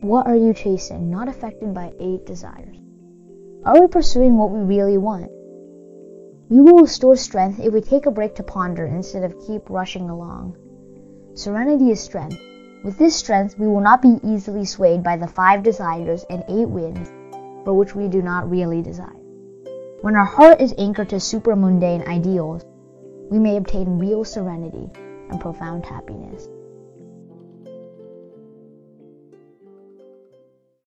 What are you chasing, not affected by eight desires? Are we pursuing what we really want? We will restore strength if we take a break to ponder instead of keep rushing along. Serenity is strength. With this strength, we will not be easily swayed by the five desires and eight winds for which we do not really desire. When our heart is anchored to supramundane ideals, we may obtain real serenity and profound happiness.